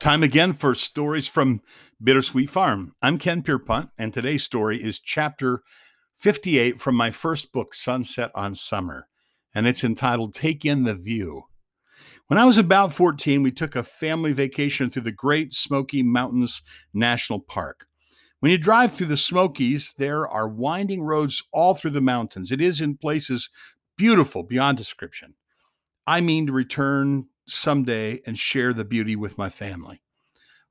Time again for stories from Bittersweet Farm. I'm Ken Pierpont, and today's story is chapter 58 from my first book, Sunset on Summer, and it's entitled Take in the View. When I was about 14, we took a family vacation through the Great Smoky Mountains National Park. When you drive through the Smokies, there are winding roads all through the mountains. It is in places beautiful beyond description. I mean to return someday and share the beauty with my family.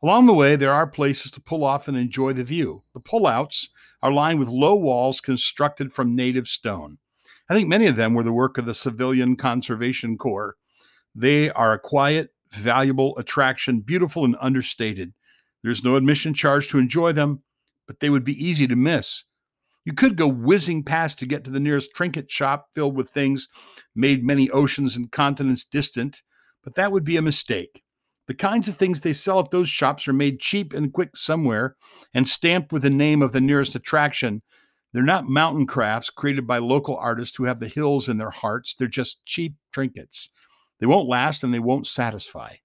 Along the way, there are places to pull off and enjoy the view. The pullouts are lined with low walls constructed from native stone. I think many of them were the work of the Civilian Conservation Corps. They are a quiet, valuable attraction, beautiful and understated. There's no admission charge to enjoy them, but they would be easy to miss. You could go whizzing past to get to the nearest trinket shop filled with things made many oceans and continents distant, but that would be a mistake. The kinds of things they sell at those shops are made cheap and quick somewhere and stamped with the name of the nearest attraction. They're not mountain crafts created by local artists who have the hills in their hearts. They're just cheap trinkets. They won't last and they won't satisfy.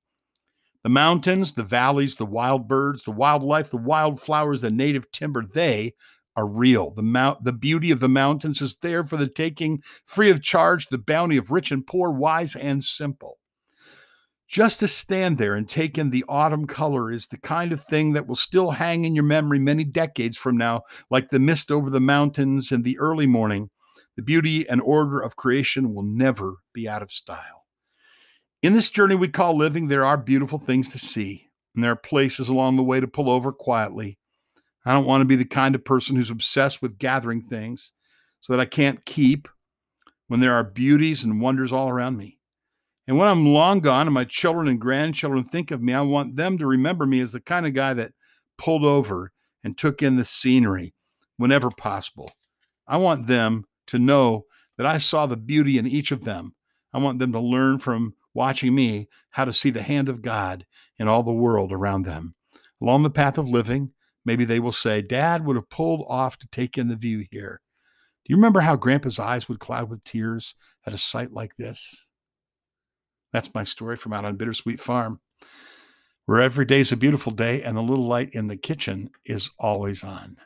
The mountains, the valleys, the wild birds, the wildlife, the wildflowers, the native timber, they are real. The mount, the beauty of the mountains is there for the taking, free of charge, the bounty of rich and poor, wise and simple. Just to stand there and take in the autumn color is the kind of thing that will still hang in your memory many decades from now, like the mist over the mountains in the early morning. The beauty and order of creation will never be out of style. In this journey we call living, there are beautiful things to see, and there are places along the way to pull over quietly. I don't want to be the kind of person who's obsessed with gathering things so that I can't keep when there are beauties and wonders all around me. And when I'm long gone and my children and grandchildren think of me, I want them to remember me as the kind of guy that pulled over and took in the scenery whenever possible. I want them to know that I saw the beauty in each of them. I want them to learn from watching me how to see the hand of God in all the world around them. Along the path of living, maybe they will say, Dad would have pulled off to take in the view here. Do you remember how Grandpa's eyes would cloud with tears at a sight like this? That's my story from out on Bittersweet Farm, where every day is a beautiful day and the little light in the kitchen is always on.